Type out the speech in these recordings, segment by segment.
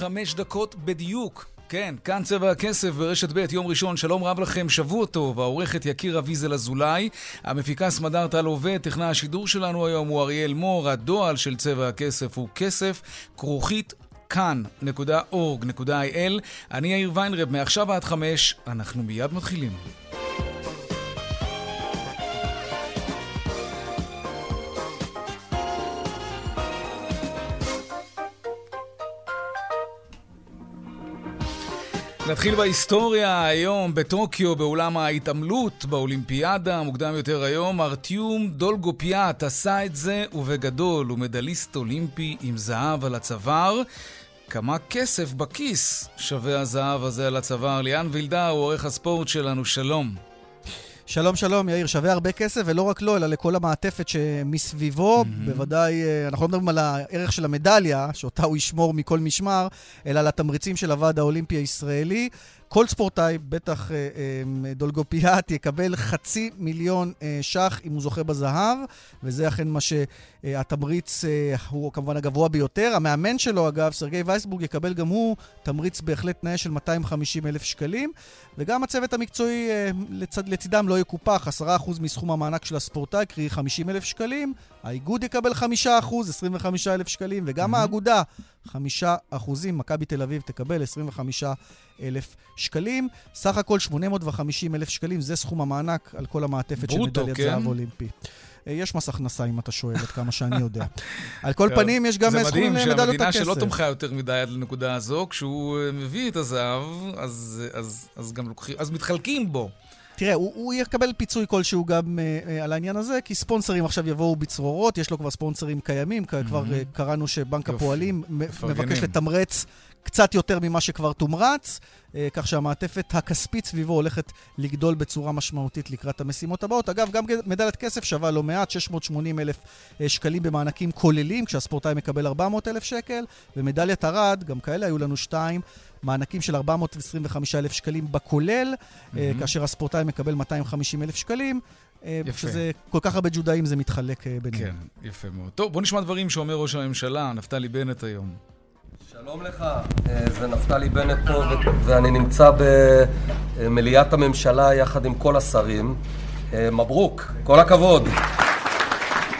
חמש דקות בדיוק. כן, כאן צבע הכסף ברשת ב', יום ראשון, שלום רב לכם, שבוע טוב, העורכת יקיר אביזל אזולאי, המפיקה סמדר טל עובד, טכנה השידור שלנו היום הוא אריאל מור, הדועל של צבע הכסף הוא כסף, כרוכית כאן.org.il. אני יאיר ויינרב, מעכשיו עד חמש, אנחנו מיד מתחילים. נתחיל בהיסטוריה היום בטוקיו, באולם ההתעמלות באולימפיאדה, מוקדם יותר היום, ארטיום דולגופיאט עשה את זה, ובגדול, הוא מדליסט אולימפי עם זהב על הצוואר. כמה כסף בכיס שווה הזהב הזה על הצוואר? ליאן וילדה הוא עורך הספורט שלנו, שלום. שלום, שלום, יאיר. שווה הרבה כסף, ולא רק לו, אלא לכל המעטפת שמסביבו. Mm-hmm. בוודאי, אה, אנחנו לא מדברים על הערך של המדליה, שאותה הוא ישמור מכל משמר, אלא על התמריצים של הוועד האולימפי הישראלי. כל ספורטאי, בטח אה, אה, דולגופיאט, יקבל חצי מיליון אה, ש"ח אם הוא זוכה בזהב, וזה אכן מה שהתמריץ הוא כמובן הגבוה ביותר. המאמן שלו, אגב, סרגי וייסבורג, יקבל גם הוא תמריץ בהחלט נאה של 250 אלף שקלים, וגם הצוות המקצועי לצד, לצידם לא יקופח, 10% מסכום המענק של הספורטאי, קרי 50 אלף שקלים. האיגוד יקבל 5%, 25 אלף שקלים, וגם mm-hmm. האגודה, 5 אחוזים. מכבי תל אביב תקבל 25 אלף שקלים. סך הכל 850 אלף שקלים, זה סכום המענק על כל המעטפת של מדליית כן. זהב אולימפי. אה, יש מס הכנסה, אם אתה שואל, עד כמה שאני יודע. על כל פנים, יש גם סכומים למדליות הכסף. זה מדהים שהמדינה שלא תומכה יותר מדי עד לנקודה הזו, כשהוא אה, מביא את הזהב, אז, אז, אז גם לוקחים, אז מתחלקים בו. תראה, הוא, הוא יקבל פיצוי כלשהו גם uh, uh, על העניין הזה, כי ספונסרים עכשיו יבואו בצרורות, יש לו כבר ספונסרים קיימים, mm-hmm. כבר uh, קראנו שבנק יופי, הפועלים מפרגנים. מבקש לתמרץ קצת יותר ממה שכבר תומרץ, אה, כך שהמעטפת הכספית סביבו הולכת לגדול בצורה משמעותית לקראת המשימות הבאות. אגב, גם מדליית כסף שווה לא מעט, 680 אלף אה, שקלים במענקים כוללים, כשהספורטאי מקבל 400 אלף שקל, ומדליית ארד, גם כאלה היו לנו שתיים, מענקים של 425 אלף שקלים בכולל, mm-hmm. כאשר הספורטאי מקבל 250 אלף שקלים. יפה. שזה כל כך הרבה ג'ודאים זה מתחלק ביניהם. כן, יפה מאוד. טוב, בוא נשמע דברים שאומר ראש הממשלה, נפתלי בנט היום. שלום לך, אה, זה נפתלי בנט פה, ואני נמצא במליאת הממשלה יחד עם כל השרים. אה, מברוק, כל הכבוד.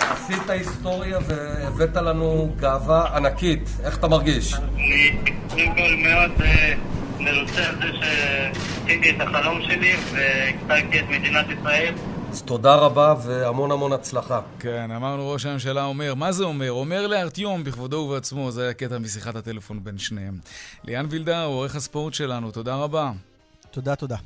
עשית היסטוריה והבאת לנו גאווה ענקית. איך אתה מרגיש? אני קודם כל מאוד אה, מרוצה על זה שעשיתי את החלום שלי והקטגתי את מדינת ישראל. אז תודה רבה והמון המון הצלחה. כן, אמרנו ראש הממשלה אומר. מה זה אומר? אומר לארטיום בכבודו ובעצמו, זה היה קטע משיחת הטלפון בין שניהם. ליאן וילדה הוא עורך הספורט שלנו, תודה רבה. תודה, תודה.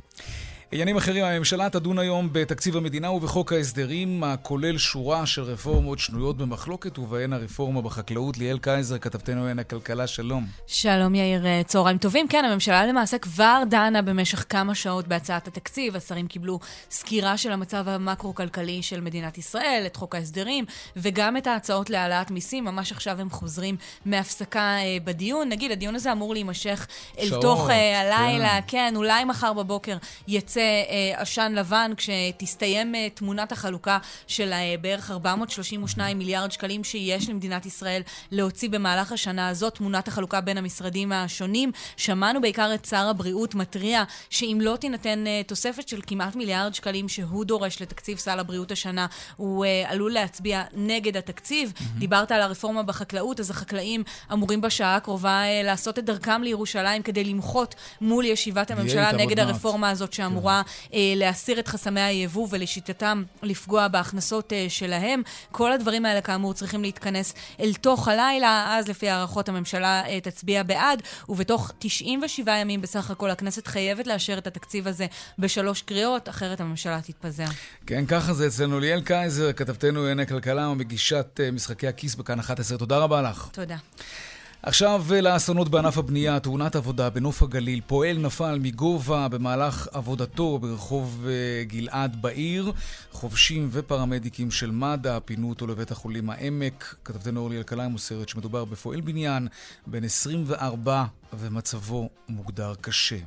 עניינים אחרים, הממשלה תדון היום בתקציב המדינה ובחוק ההסדרים, הכולל שורה של רפורמות שנויות במחלוקת, ובהן הרפורמה בחקלאות. ליאל קייזר, כתבתנו עין הכלכלה, שלום. שלום יאיר, אה, צהריים טובים. כן, הממשלה למעשה כבר דנה במשך כמה שעות בהצעת התקציב. השרים קיבלו סקירה של המצב המקרו-כלכלי של מדינת ישראל, את חוק ההסדרים, וגם את ההצעות להעלאת מיסים. ממש עכשיו הם חוזרים מהפסקה אה, בדיון. נגיד, הדיון הזה אמור להימשך אל שעות, תוך אה, הלילה. כן. כן, אולי מחר בבוקר יצא אה, עשן לבן כשתסתיים אה, תמונת החלוקה של אה, בערך 432 מיליארד שקלים שיש למדינת ישראל להוציא במהלך השנה הזאת, תמונת החלוקה בין המשרדים השונים. שמענו בעיקר את שר הבריאות מתריע שאם לא תינתן תוספת של כמעט מיליארד שקלים שהוא דורש לתקציב סל הבריאות השנה, הוא עלול להצביע נגד התקציב. Mm-hmm. דיברת על הרפורמה בחקלאות, אז החקלאים אמורים בשעה הקרובה לעשות את דרכם לירושלים כדי למחות מול ישיבת הממשלה נגד הרפורמה הזאת שאמורה שאמורה אה, להסיר את חסמי היבוא ולשיטתם לפגוע בהכנסות אה, שלהם. כל הדברים האלה, כאמור, צריכים להתכנס אל תוך הלילה, אז לפי הערכות הממשלה אה, תצביע בעד, ובתוך 97 ימים בסך הכל הכנסת חייבת לאשר את התקציב הזה בשלוש קריאות, אחרת הממשלה תתפזר. כן, ככה זה אצלנו. ליאל קייזר, כתבתנו לענייני כלכלה ומגישת אה, משחקי הכיס בכאן 11. תודה רבה לך. תודה. עכשיו אה, לאסונות בענף הבנייה, תאונת עבודה בנוף הגליל. פועל נפל מגובה במהלך עבודתו ברחוב אה, גלעד בעיר. חובשים ופרמדיקים של מד"א פינו אותו לבית החולים העמק. כתבתנו אורלי אלקלעי מוסרת שמדובר בפועל בניין בן 24 ומצבו מוגדר קשה.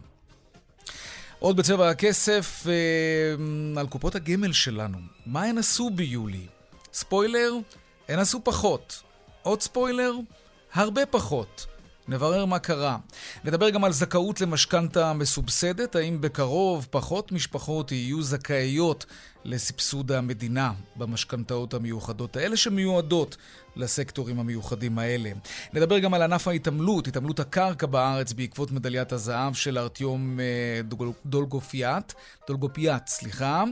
עוד בצבע הכסף, אה, על קופות הגמל שלנו. מה הן עשו ביולי? ספוילר, הן עשו פחות. עוד ספוילר, הרבה פחות. נברר מה קרה. נדבר גם על זכאות למשכנתה מסובסדת, האם בקרוב פחות משפחות יהיו זכאיות לסבסוד המדינה במשכנתאות המיוחדות האלה שמיועדות לסקטורים המיוחדים האלה. נדבר גם על ענף ההתעמלות, התעמלות הקרקע בארץ בעקבות מדליית הזהב של ארטיום אה, דולגופיאט, דולגופיאט, סליחה,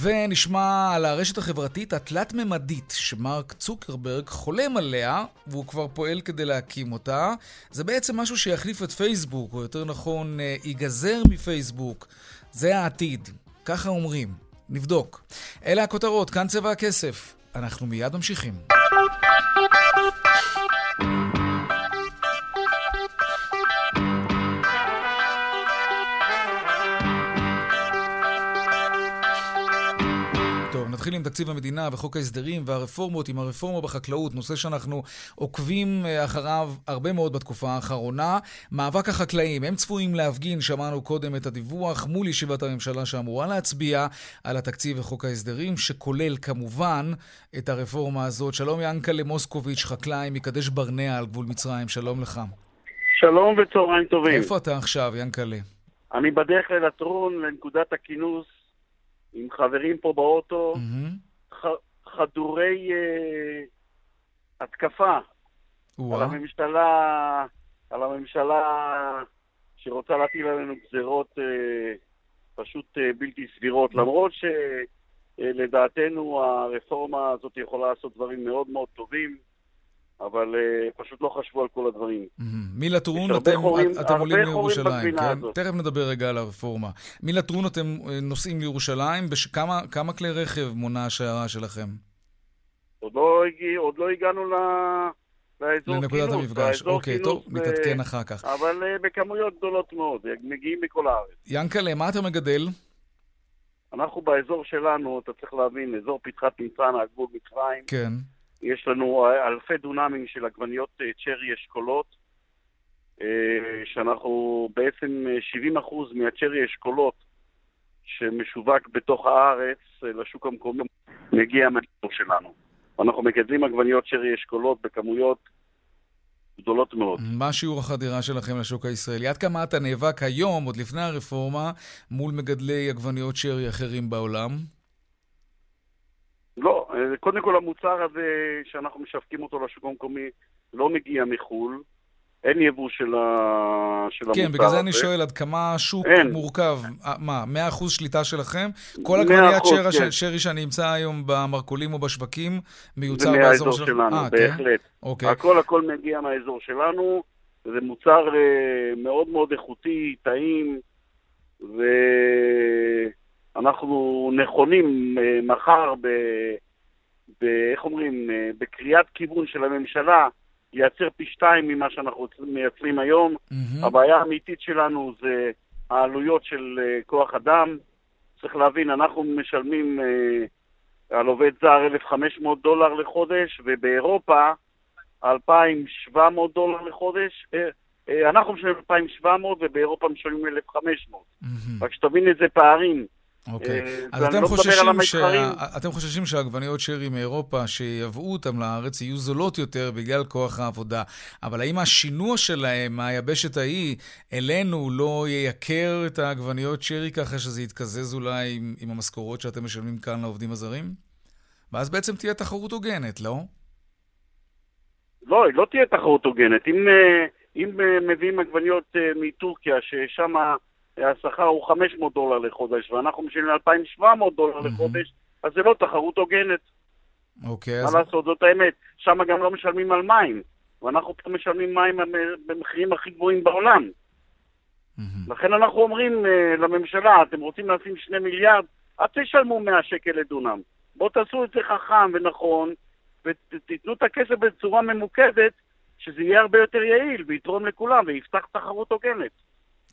ונשמע על הרשת החברתית התלת-ממדית שמרק צוקרברג חולם עליה, והוא כבר פועל כדי להקים אותה. זה בעצם משהו שיחליף את פייסבוק, או יותר נכון, אה, ייגזר מפייסבוק. זה העתיד, ככה אומרים. נבדוק. אלה הכותרות, כאן צבע הכסף. אנחנו מיד ממשיכים. נתחיל עם תקציב המדינה וחוק ההסדרים והרפורמות עם הרפורמה בחקלאות, נושא שאנחנו עוקבים אה, אחריו הרבה מאוד בתקופה האחרונה. מאבק החקלאים, הם צפויים להפגין, שמענו קודם את הדיווח, מול ישיבת הממשלה שאמורה להצביע על התקציב וחוק ההסדרים, שכולל כמובן את הרפורמה הזאת. שלום ינקלה מוסקוביץ', חקלאי מקדש ברנע על גבול מצרים, שלום לך. שלום וצהריים טובים. איפה אתה עכשיו, ינקלה? אני בדרך ללטרון, לנקודת הכינוס עם חברים פה באוטו, mm-hmm. ח, חדורי uh, התקפה על הממשלה, על הממשלה שרוצה להטיל עלינו גזירות uh, פשוט uh, בלתי סבירות, למרות שלדעתנו הרפורמה הזאת יכולה לעשות דברים מאוד מאוד טובים. אבל uh, פשוט לא חשבו על כל הדברים. מלטרון אתם, חורים, אתם עולים לירושלים, כן? הזאת. תכף נדבר רגע על הרפורמה. מלטרון אתם אה, נוסעים לירושלים, בש... כמה, כמה כלי רכב מונה השיירה שלכם? עוד לא, הגיע, עוד לא הגענו ל... לאזור לנקודת כינוס, המפגש, אוקיי, טוב, ו... נתעדכן אחר כך. אבל uh, בכמויות גדולות מאוד, מגיעים מכל הארץ. ינקלה, מה אתה מגדל? אנחנו באזור שלנו, אתה צריך להבין, אזור פתחת ניצנה, הגבול מצרים. כן. יש לנו אלפי דונמים של עגבניות אה, צ'רי אשכולות, אה, שאנחנו בעצם 70% אה, מהצ'רי אשכולות שמשווק בתוך הארץ לשוק המקומי מגיע מהאזור שלנו. אנחנו מגדלים עגבניות צ'רי אשכולות בכמויות גדולות מאוד. מה שיעור החדירה שלכם לשוק הישראלי? עד כמה אתה נאבק היום, עוד לפני הרפורמה, מול מגדלי עגבניות שרי אחרים בעולם? אה, קודם כל המוצר הזה שאנחנו משווקים אותו לשוק המקומי לא מגיע מחו"ל. אין יבוא של, ה... של כן, המוצר הזה. כן, בגלל זה אני שואל עד כמה השוק אין. מורכב. אה, מה, 100% שליטה שלכם? כל עגבניית שרי, כן. שרי שאני אמצא היום במרכולים או בשווקים מיוצר באזור שלנו? שלנו, 아, אה, בהחלט. כן? אוקיי. הכל הכל מגיע מהאזור שלנו. זה מוצר מאוד מאוד איכותי, טעים, ו... אנחנו נכונים אה, מחר, ב, ב, איך אומרים, אה, בקריאת כיוון של הממשלה, לייצר פי שתיים ממה שאנחנו מייצרים היום. Mm-hmm. הבעיה האמיתית שלנו זה העלויות של אה, כוח אדם. צריך להבין, אנחנו משלמים על עובד זר 1,500 דולר לחודש, ובאירופה 2,700 דולר לחודש. אנחנו משלמים 2,700 ובאירופה משלמים 1,500. Mm-hmm. רק שתבין איזה פערים. אוקיי. אה, אז אתם, לא חוששים ש... אתם חוששים שהעגבניות שרי מאירופה, שייבאו אותם לארץ, יהיו זולות יותר בגלל כוח העבודה. אבל האם השינוע שלהם מהיבשת ההיא אלינו לא ייקר את העגבניות שרי ככה שזה יתקזז אולי עם, עם המשכורות שאתם משלמים כאן לעובדים הזרים? ואז בעצם תהיה תחרות הוגנת, לא? לא, לא תהיה תחרות הוגנת. אם, אה, אם אה, מביאים עגבניות מטורקיה, ששם השכר הוא 500 דולר לחודש, ואנחנו משלמים 2,700 דולר לחודש, אז זה לא תחרות הוגנת. אוקיי, מה אז... לעשות, זאת האמת. שם גם לא משלמים על מים, ואנחנו פה משלמים מים במחירים הכי גבוהים בעולם. לכן אנחנו אומרים uh, לממשלה, אתם רוצים לשים שני מיליארד, אל תשלמו 100 שקל לדונם. בואו תעשו את זה חכם ונכון, ותיתנו את הכסף בצורה ממוקדת, שזה יהיה הרבה יותר יעיל ויתרום לכולם ויפתח תחרות הוגנת.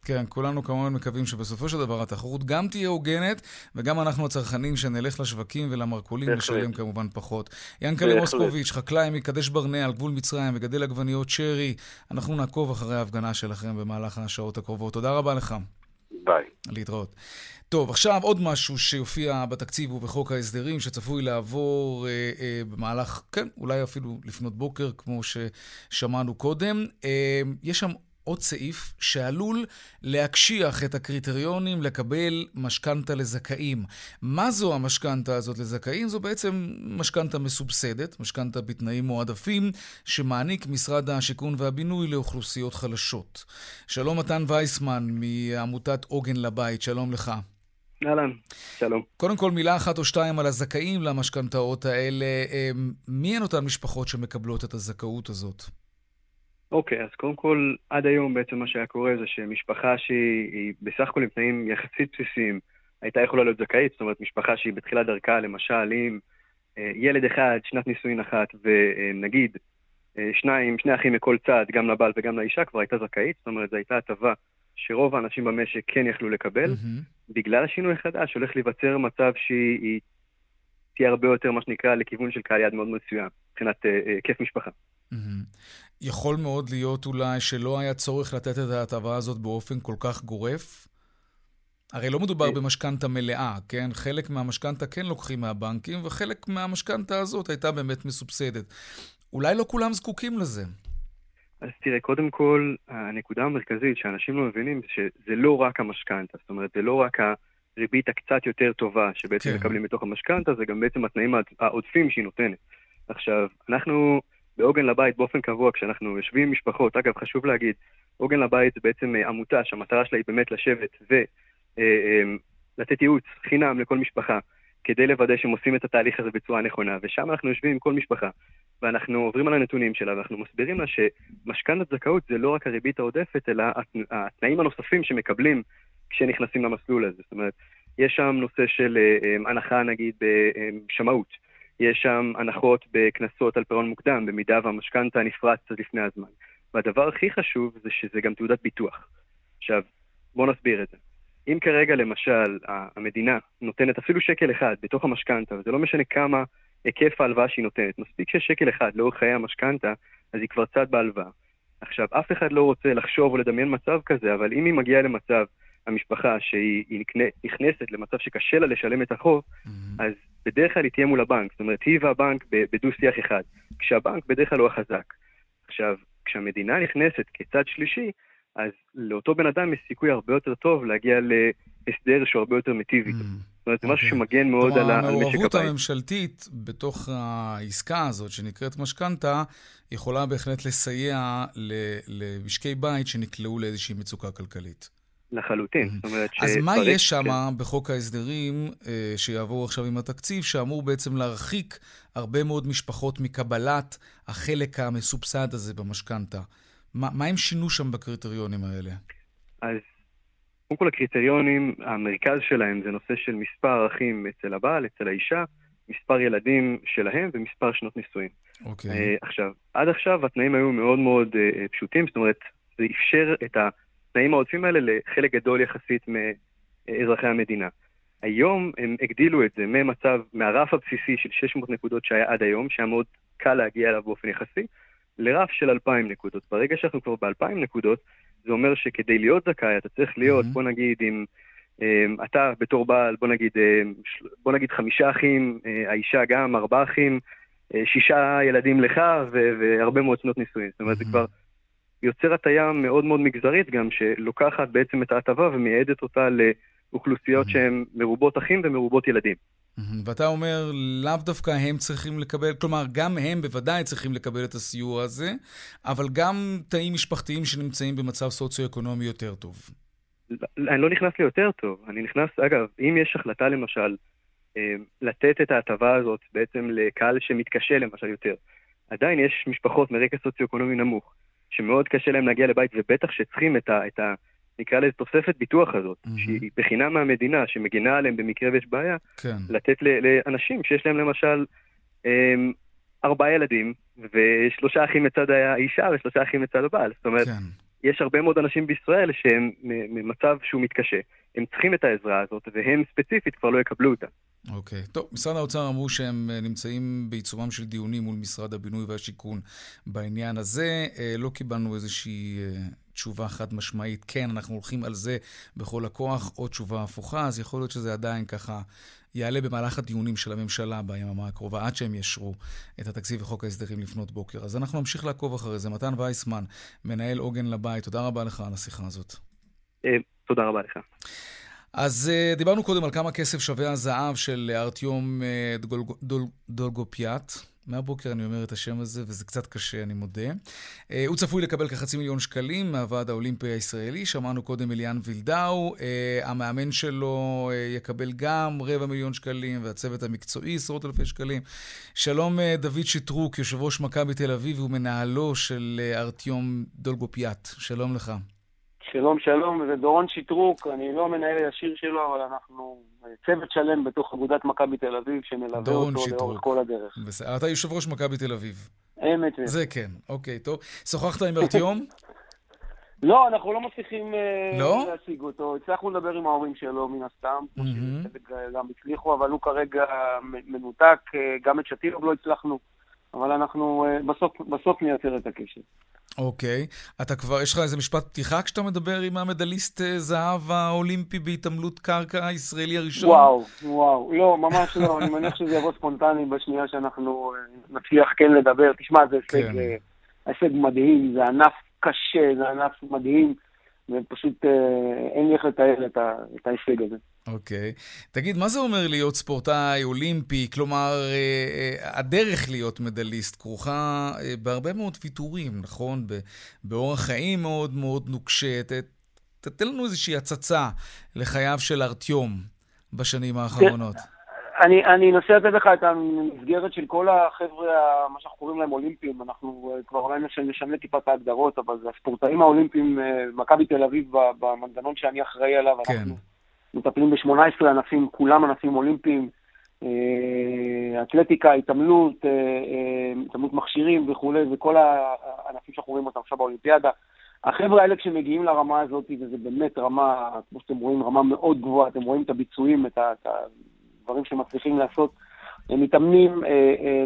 כן, כולנו כמובן מקווים שבסופו של דבר התחרות גם תהיה הוגנת, וגם אנחנו הצרכנים שנלך לשווקים ולמרכולים נשלם כמובן פחות. ינקלה מוסקוביץ', חקלאי מקדש ברנע על גבול מצרים, מגדל עגבניות שרי, אנחנו נעקוב אחרי ההפגנה שלכם במהלך השעות הקרובות. תודה רבה לך. ביי. להתראות. טוב, עכשיו עוד משהו שיופיע בתקציב ובחוק ההסדרים, שצפוי לעבור אה, אה, במהלך, כן, אולי אפילו לפנות בוקר, כמו ששמענו קודם. אה, יש שם עוד סעיף שעלול להקשיח את הקריטריונים לקבל משכנתה לזכאים. מה זו המשכנתה הזאת לזכאים? זו בעצם משכנתה מסובסדת, משכנתה בתנאים מועדפים, שמעניק משרד השיכון והבינוי לאוכלוסיות חלשות. שלום מתן וייסמן מעמותת עוגן לבית, שלום לך. אהלן, שלום. קודם כל, מילה אחת או שתיים על הזכאים למשכנתאות האלה. מי הן אותן משפחות שמקבלות את הזכאות הזאת? אוקיי, okay, אז קודם כל, עד היום בעצם מה שהיה קורה זה שמשפחה שהיא בסך הכל עם תנאים יחסית בסיסיים, הייתה יכולה להיות זכאית, זאת אומרת, משפחה שהיא בתחילת דרכה, למשל, עם אה, ילד אחד, שנת נישואין אחת, ונגיד אה, שניים, שני אחים מכל צד, גם לבעל וגם לאישה, כבר הייתה זכאית, זאת אומרת, זו הייתה הטבה שרוב האנשים במשק כן יכלו לקבל. Mm-hmm. בגלל השינוי החדש הולך להיווצר מצב שהיא תהיה הרבה יותר, מה שנקרא, לכיוון של קהל יד מאוד מסוים, מבחינת היקף אה, משפחה. Mm-hmm. יכול מאוד להיות אולי שלא היה צורך לתת את ההטבה הזאת באופן כל כך גורף? הרי לא מדובר במשכנתה מלאה, כן? חלק מהמשכנתה כן לוקחים מהבנקים, וחלק מהמשכנתה הזאת הייתה באמת מסובסדת. אולי לא כולם זקוקים לזה. אז תראה, קודם כל, הנקודה המרכזית שאנשים לא מבינים, שזה לא רק המשכנתה. זאת אומרת, זה לא רק הריבית הקצת יותר טובה שבעצם כן. מקבלים מתוך המשכנתה, זה גם בעצם התנאים העודפים שהיא נותנת. עכשיו, אנחנו... בעוגן לבית באופן קבוע, כשאנחנו יושבים עם משפחות, אגב, חשוב להגיד, עוגן לבית זה בעצם אה, עמותה שהמטרה שלה היא באמת לשבת ולתת אה, אה, ייעוץ חינם לכל משפחה, כדי לוודא שהם עושים את התהליך הזה בצורה נכונה, ושם אנחנו יושבים עם כל משפחה, ואנחנו עוברים על הנתונים שלה, ואנחנו מסבירים לה שמשכנתת זכאות זה לא רק הריבית העודפת, אלא התנאים הנוספים שמקבלים כשנכנסים למסלול הזה. זאת אומרת, יש שם נושא של הנחה, נגיד, בשמאות. יש שם הנחות בקנסות על פירעון מוקדם, במידה והמשכנתה נפרץ לפני הזמן. והדבר הכי חשוב זה שזה גם תעודת ביטוח. עכשיו, בואו נסביר את זה. אם כרגע, למשל, המדינה נותנת אפילו שקל אחד בתוך המשכנתה, וזה לא משנה כמה היקף ההלוואה שהיא נותנת, מספיק שיש שקל אחד לאורך חיי המשכנתה, אז היא כבר צד בהלוואה. עכשיו, אף אחד לא רוצה לחשוב או לדמיין מצב כזה, אבל אם היא מגיעה למצב המשפחה שהיא נכנסת למצב שקשה לה לשלם את החוב, mm-hmm. אז בדרך כלל היא תהיה מול הבנק. זאת אומרת, היא והבנק בדו-שיח אחד, כשהבנק בדרך כלל הוא החזק. עכשיו, כשהמדינה נכנסת כצד שלישי, אז לאותו בן אדם יש סיכוי הרבה יותר טוב להגיע להסדר שהוא הרבה יותר מיטיב איתו. זאת אומרת, זה משהו אוקיי. שמגן מאוד על משק הבית. המעורבות הממשלתית בתוך העסקה הזאת, שנקראת משכנתה, יכולה בהחלט לסייע למשקי בית שנקלעו לאיזושהי מצוקה כלכלית. לחלוטין. זאת אומרת. אז מה יש שם כן. בחוק ההסדרים אה, שיעבור עכשיו עם התקציב, שאמור בעצם להרחיק הרבה מאוד משפחות מקבלת החלק המסובסד הזה במשכנתה? מה, מה הם שינו שם בקריטריונים האלה? אז קודם כל הקריטריונים, המרכז שלהם זה נושא של מספר אחים אצל הבעל, אצל האישה, מספר ילדים שלהם ומספר שנות נישואין. אוקיי. אה, עכשיו, עד עכשיו התנאים היו מאוד מאוד אה, פשוטים, זאת אומרת, זה אפשר את ה... התנאים העודפים האלה לחלק גדול יחסית מאזרחי המדינה. היום הם הגדילו את זה ממצב, מהרף הבסיסי של 600 נקודות שהיה עד היום, שהיה מאוד קל להגיע אליו באופן יחסי, לרף של 2,000 נקודות. ברגע שאנחנו כבר ב-2,000 נקודות, זה אומר שכדי להיות זכאי אתה צריך להיות, mm-hmm. בוא נגיד, עם... Um, אתה בתור בעל, בוא נגיד, um, בוא נגיד חמישה אחים, uh, האישה גם, ארבעה אחים, uh, שישה ילדים לך והרבה מאוד שנות נישואין. זאת אומרת, mm-hmm. זה כבר יוצר הטיה מאוד מאוד מגזרית גם, שלוקחת בעצם את ההטבה ומייעדת אותה לאוכלוסיות mm-hmm. שהן מרובות אחים ומרובות ילדים. Mm-hmm. ואתה אומר, לאו דווקא הם צריכים לקבל, כלומר, גם הם בוודאי צריכים לקבל את הסיוע הזה, אבל גם תאים משפחתיים שנמצאים במצב סוציו-אקונומי יותר טוב. אני לא נכנס ליותר טוב, אני נכנס, אגב, אם יש החלטה למשל אה, לתת את ההטבה הזאת בעצם לקהל שמתקשה למשל יותר, עדיין יש משפחות מרקע סוציו-אקונומי נמוך, שמאוד קשה להם להגיע לבית, ובטח שצריכים את ה... את ה נקרא לזה תוספת ביטוח הזאת, mm-hmm. שהיא בחינם מהמדינה, שמגינה עליהם במקרה ויש בעיה, כן. לתת לאנשים שיש להם למשל אמ, ארבעה ילדים, ושלושה אחים מצד האישה ושלושה אחים מצד הבעל. זאת אומרת, כן. יש הרבה מאוד אנשים בישראל שהם ממצב שהוא מתקשה. הם צריכים את העזרה הזאת, והם ספציפית כבר לא יקבלו אותה. אוקיי. Okay. טוב, משרד האוצר אמרו שהם אה, נמצאים בעיצומם של דיונים מול משרד הבינוי והשיכון בעניין הזה. אה, לא קיבלנו איזושהי אה, תשובה חד משמעית, כן, אנחנו הולכים על זה בכל הכוח, או תשובה הפוכה, אז יכול להיות שזה עדיין ככה יעלה במהלך הדיונים של הממשלה ביממה הקרובה, עד שהם יאשרו את התקציב וחוק ההסדרים לפנות בוקר. אז אנחנו נמשיך לעקוב אחרי זה. מתן וייסמן, מנהל עוגן לבית, תודה רבה לך על השיחה הזאת. תודה רבה לך. אז uh, דיברנו קודם על כמה כסף שווה הזהב של ארטיום uh, דול, דול, דולגופיאט. מהבוקר אני אומר את השם הזה, וזה קצת קשה, אני מודה. Uh, הוא צפוי לקבל כחצי מיליון שקלים מהוועד האולימפי הישראלי. שמענו קודם אליאן וילדאו. Uh, המאמן שלו uh, יקבל גם רבע מיליון שקלים, והצוות המקצועי עשרות אלפי שקלים. שלום, uh, דוד שטרוק, יושב ראש מכבי תל אביב ומנהלו של uh, ארטיום דולגופיאט. שלום לך. שלום, שלום, זה דורון שטרוק, אני לא המנהל הישיר שלו, אבל אנחנו צוות שלם בתוך אגודת מכבי תל אביב שמלווה אותו שטרוק. לאורך כל הדרך. בסדר, אתה יושב ראש מכבי תל אביב. אמת. זה כן, אוקיי, טוב. שוחחת עם ארטיום? לא, אנחנו לא מצליחים אה, לא? להשיג אותו. הצלחנו לדבר עם ההורים שלו, מן הסתם, כמו שגם הצליחו, אבל הוא כרגע מנותק. אה, גם את שטילוב לא הצלחנו, אבל אנחנו אה, בסוף, בסוף נייצר את הקשר. אוקיי. אתה כבר, יש לך איזה משפט פתיחה כשאתה מדבר עם המדליסט אה, זהב האולימפי בהתעמלות קרקע הישראלי הראשון? וואו, וואו. לא, ממש לא. אני מניח שזה יבוא ספונטני בשנייה שאנחנו אה, נצליח כן לדבר. תשמע, זה הישג, כן. הישג מדהים, זה ענף קשה, זה ענף מדהים. ופשוט אין לי איך לתאר את ההישג הזה. אוקיי. Okay. תגיד, מה זה אומר להיות ספורטאי אולימפי? כלומר, אה, אה, הדרך להיות מדליסט כרוכה אה, בהרבה מאוד ויתורים, נכון? באורח חיים מאוד מאוד נוקשה. תתן לנו איזושהי הצצה לחייו של ארטיום בשנים האחרונות. אני, אני אנסה לתת לך את המסגרת של כל החבר'ה, מה שאנחנו קוראים להם אולימפיים. אנחנו כבר אולי נשנה טיפה את ההגדרות, אבל זה הספורטאים האולימפיים, מכבי תל אביב, במנגנון שאני אחראי עליו. כן. אנחנו מטפלים ב-18 ענפים, כולם ענפים אולימפיים, אה, אתלטיקה, התעמלות, אה, אה, התעמלות מכשירים וכולי, וכל הענפים שאנחנו רואים אותם עכשיו באולימפיאדה. החבר'ה האלה כשמגיעים לרמה הזאת, וזה באמת רמה, כמו שאתם רואים, רמה מאוד גבוהה, אתם רואים את הביצועים, את הדברים שהם מצליחים לעשות, הם מתאמנים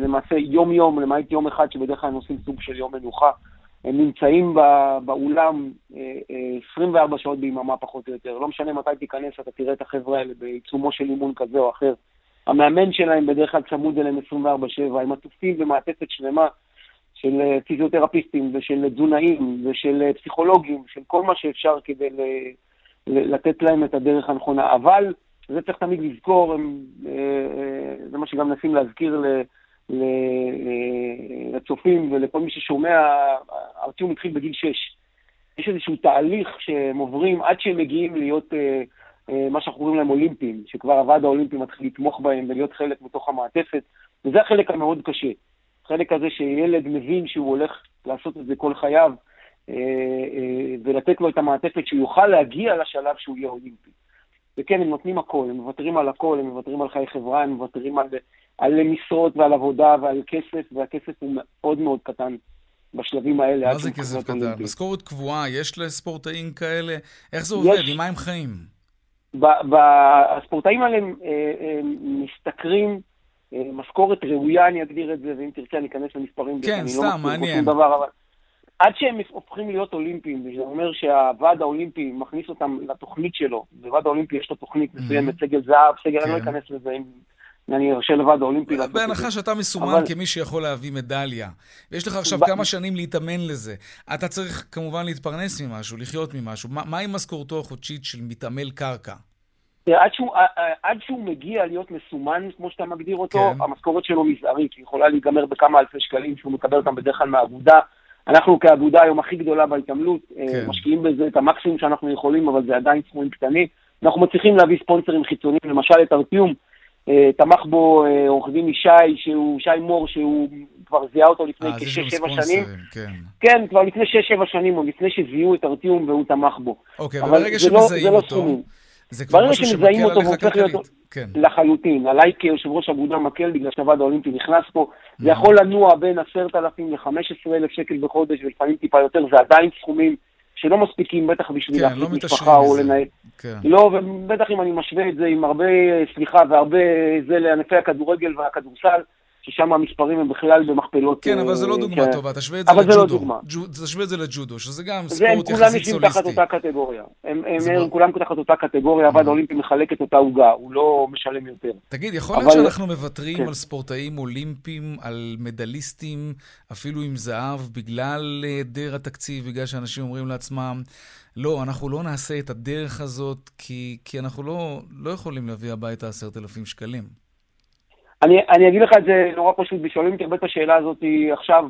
למעשה יום-יום, למעט יום אחד שבדרך כלל הם עושים סוג של יום מנוחה. הם נמצאים באולם 24 אה, אה, שעות ביממה פחות או יותר. לא משנה מתי תיכנס, אתה תראה את החבר'ה האלה בעיצומו של אימון כזה או אחר. המאמן שלהם בדרך כלל צמוד אליהם 24-7, הם עטופים במעטפת שלמה של אה, פיזיותרפיסטים ושל תזונאים ושל פסיכולוגים, של כל מה שאפשר כדי לתת להם את הדרך הנכונה. אבל, זה צריך תמיד לזכור, הם, זה מה שגם מנסים להזכיר לצופים ולכל מי ששומע, הארטיום התחיל בגיל 6. יש איזשהו תהליך שהם עוברים עד שהם מגיעים להיות אה, אה, מה שאנחנו קוראים להם אולימפיים, שכבר הוועד האולימפי מתחיל לתמוך בהם ולהיות חלק מתוך המעטפת, וזה החלק המאוד קשה. החלק הזה שילד מבין שהוא הולך לעשות את זה כל חייו, אה, אה, ולתת לו את המעטפת שהוא יוכל להגיע לשלב שהוא יהיה אולימפי. וכן, הם נותנים הכל, הם מוותרים על הכל, הם מוותרים על חיי חברה, הם מוותרים על, על משרות ועל עבודה ועל כסף, והכסף הוא מאוד מאוד קטן בשלבים האלה. מה זה כסף קטן? משכורת קבועה, יש לספורטאים כאלה? איך זה עובד? עם מה הם חיים? הספורטאים האלה אה, משתכרים אה, משכורת ראויה, אני אגדיר את זה, ואם תרצה אני אכנס למספרים. כן, לא סתם, מעניין. עד שהם הופכים להיות אולימפיים, וזה אומר שהוועד האולימפי מכניס אותם לתוכנית שלו, וועד האולימפי יש לו תוכנית מסוימת, סגל זהב, סגל, אני לא כן. אכנס לזה, אני ארשה לוועד האולימפי לעשות את זה. בהנחה שאתה מסומן כמי שיכול להביא מדליה, ויש לך עכשיו כמה שנים להתאמן לזה, אתה צריך כמובן להתפרנס ממשהו, לחיות ממשהו. מה עם משכורתו החודשית של מתעמל קרקע? עד שהוא, עד שהוא מגיע להיות מסומן, כמו שאתה מגדיר אותו, כן. המשכורת שלו מזערית, היא יכולה להיגמר בכמה אלפי שקלים שהוא מקבל אותם בדרך כלל מהאגודה. אנחנו כאגודה היום הכי גדולה בהתעמלות, אה, כן. משקיעים בזה את המקסימום שאנחנו יכולים, אבל זה עדיין סכומים קטנים. אנחנו מצליחים להביא ספונסרים חיצוניים, למשל את ארטיום, אה, תמך בו אה, עורך דין ישי, שהוא, שי מור, שהוא כבר זיהה אותו לפני אה, כשש-שבע שנים. כן. כן, כבר לפני שש-שבע שנים, עוד לפני שזיהו את ארטיום והוא תמך בו. אוקיי, אבל ברגע זה לא- זה שמזהים לא אותו, סכומים. זה כבר משהו שמזהים שמקל אותו עליך כלכלית. כן. לחלוטין. עליי כיושב ראש אגודה מקל, בגלל שהוועד האולימפי נכנס פה, זה Mm-hmm. יכול לנוע בין 10,000 ל-15,000 שקל בחודש, ולפעמים טיפה יותר, זה עדיין סכומים שלא מספיקים, בטח בשביל כן, לא להחזיק מתעשרים משפחה או. לנהל. כן. לא, ובטח אם אני משווה את זה עם הרבה, סליחה, והרבה זה לענפי הכדורגל והכדורסל, ששם המספרים הם בכלל במכפלות. כן, אבל זו לא אה, דוגמה כן. טובה, תשווה את זה אבל זה לא לג'ודו. דוגמה. תשווה את זה לג'ודו, שזה גם זה, הם ספורט כולם יחסית יושבים תחת סוליסטי. אותה קטגוריה. הם, הם, זה הם כולם תחת אותה קטגוריה, הוועד האולימפי מחלק את אותה עוגה, הוא לא משלם יותר. תגיד, יכול להיות שאנחנו מוותרים כן. על ספורטאים אולימפיים, על מדליסטים, אפילו עם זהב, בגלל היעדר התקציב, בגלל שאנשים אומרים לעצמם, לא, אנחנו לא נעשה את הדרך הזאת, כי, כי אנחנו לא, לא יכולים להביא הביתה עשרת אלפים שקלים. אני, אני אגיד לך את זה נורא פשוט, ושואלים אותי הרבה את השאלה הזאת עכשיו,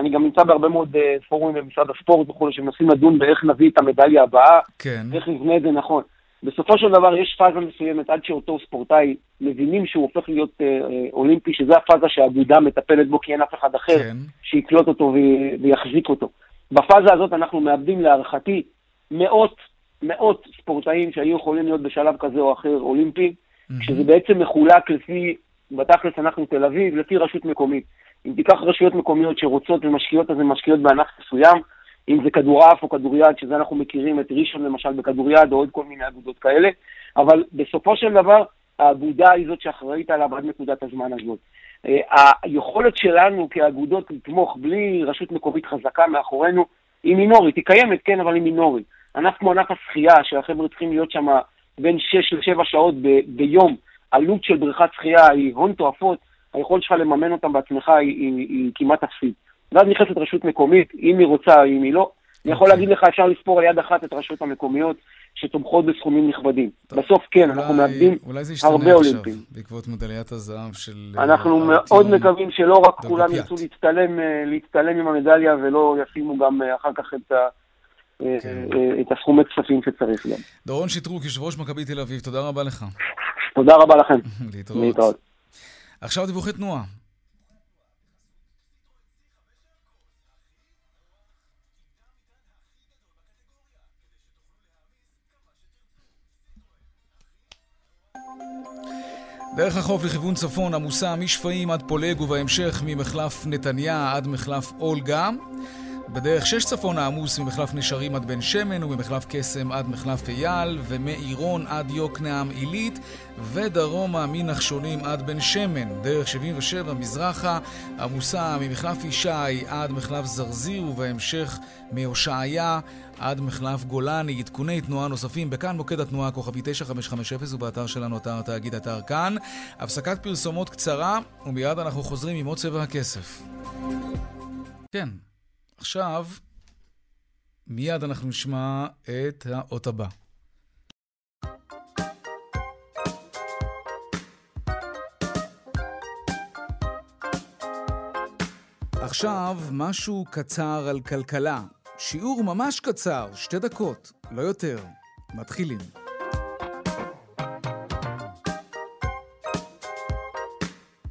אני גם נמצא בהרבה מאוד אה, פורומים במשרד הספורט וכולי, שמנסים לדון באיך נביא את המדליה הבאה, כן. איך נבנה את זה נכון. בסופו של דבר יש פאזה מסוימת עד שאותו ספורטאי מבינים שהוא הופך להיות אה, אה, אולימפי, שזה הפאזה שהאגודה מטפלת בו כי אין אף אחד אחר כן. שיקלוט אותו ו- ויחזיק אותו. בפאזה הזאת אנחנו מאבדים להערכתי מאות, מאות ספורטאים שהיו יכולים להיות בשלב כזה או אחר אולימפי, כשזה בעצם מחולק לפי, בתכלס אנחנו תל אביב, לפי רשות מקומית. אם תיקח רשויות מקומיות שרוצות ומשקיעות, אז הן משקיעות בענף מסוים, אם זה כדורעף או כדוריד, שזה אנחנו מכירים את ראשון למשל בכדוריד, או עוד כל מיני אגודות כאלה, אבל בסופו של דבר, האגודה היא זאת שאחראית עליו עד נקודת הזמן הזאת. אה, היכולת שלנו כאגודות לתמוך בלי רשות מקומית חזקה מאחורינו היא מינורית, היא קיימת, כן, אבל היא מינורית. ענף כמו ענף השחייה, שהחבר'ה צריכים להיות שם בין 6 ל-7 שעות ב- ביום, עלות של בריכת שחייה היא הון תועפות, היכולת שלך לממן אותם בעצמך היא, היא, היא כמעט אפסית. ואז נכנסת רשות מקומית, אם היא רוצה, אם היא לא. אני יכול אוקיי. להגיד לך, אפשר לספור על יד אחת את הרשויות המקומיות שתומכות בסכומים נכבדים. בסוף כן, אנחנו מאבדים אולי זה ישתנה הרבה עכשיו. בעקבות מדליית הזהב של... אה, אנחנו מאוד. מקווים שלא רק דולגופיאט. כולם ירצו להצטלם, אה, להצטלם עם המדליה ולא ישימו גם אה, אחר כך את, ה, כן. את הסכומי כספים שצריך גם. דורון שטרוק, יושב ראש מכבי תל אביב, תודה רבה לך. תודה רבה לכם. להתראות. להתראות. עכשיו דיווחי תנועה. דרך החוף לכיוון צפון עמוסה משפעים עד פולג ובהמשך ממחלף נתניה עד מחלף אולגה. בדרך שש צפון העמוס ממחלף נשרים עד בן שמן וממחלף קסם עד מחלף אייל ומעירון עד יוקנעם עילית ודרומה מנחשונים עד בן שמן. דרך 77 מזרחה עמוסה ממחלף ישי עד מחלף זרזיר ובהמשך מהושעיה עד מחלף גולני. עדכוני תנועה נוספים בכאן מוקד התנועה כוכבי 9550 ובאתר שלנו אתר התאגיד אתר כאן. הפסקת פרסומות קצרה ומיד אנחנו חוזרים עם עוד צבע הכסף. כן, עכשיו, מיד אנחנו נשמע את האות הבא. עכשיו, משהו קצר על כלכלה. שיעור ממש קצר, שתי דקות, לא יותר. מתחילים.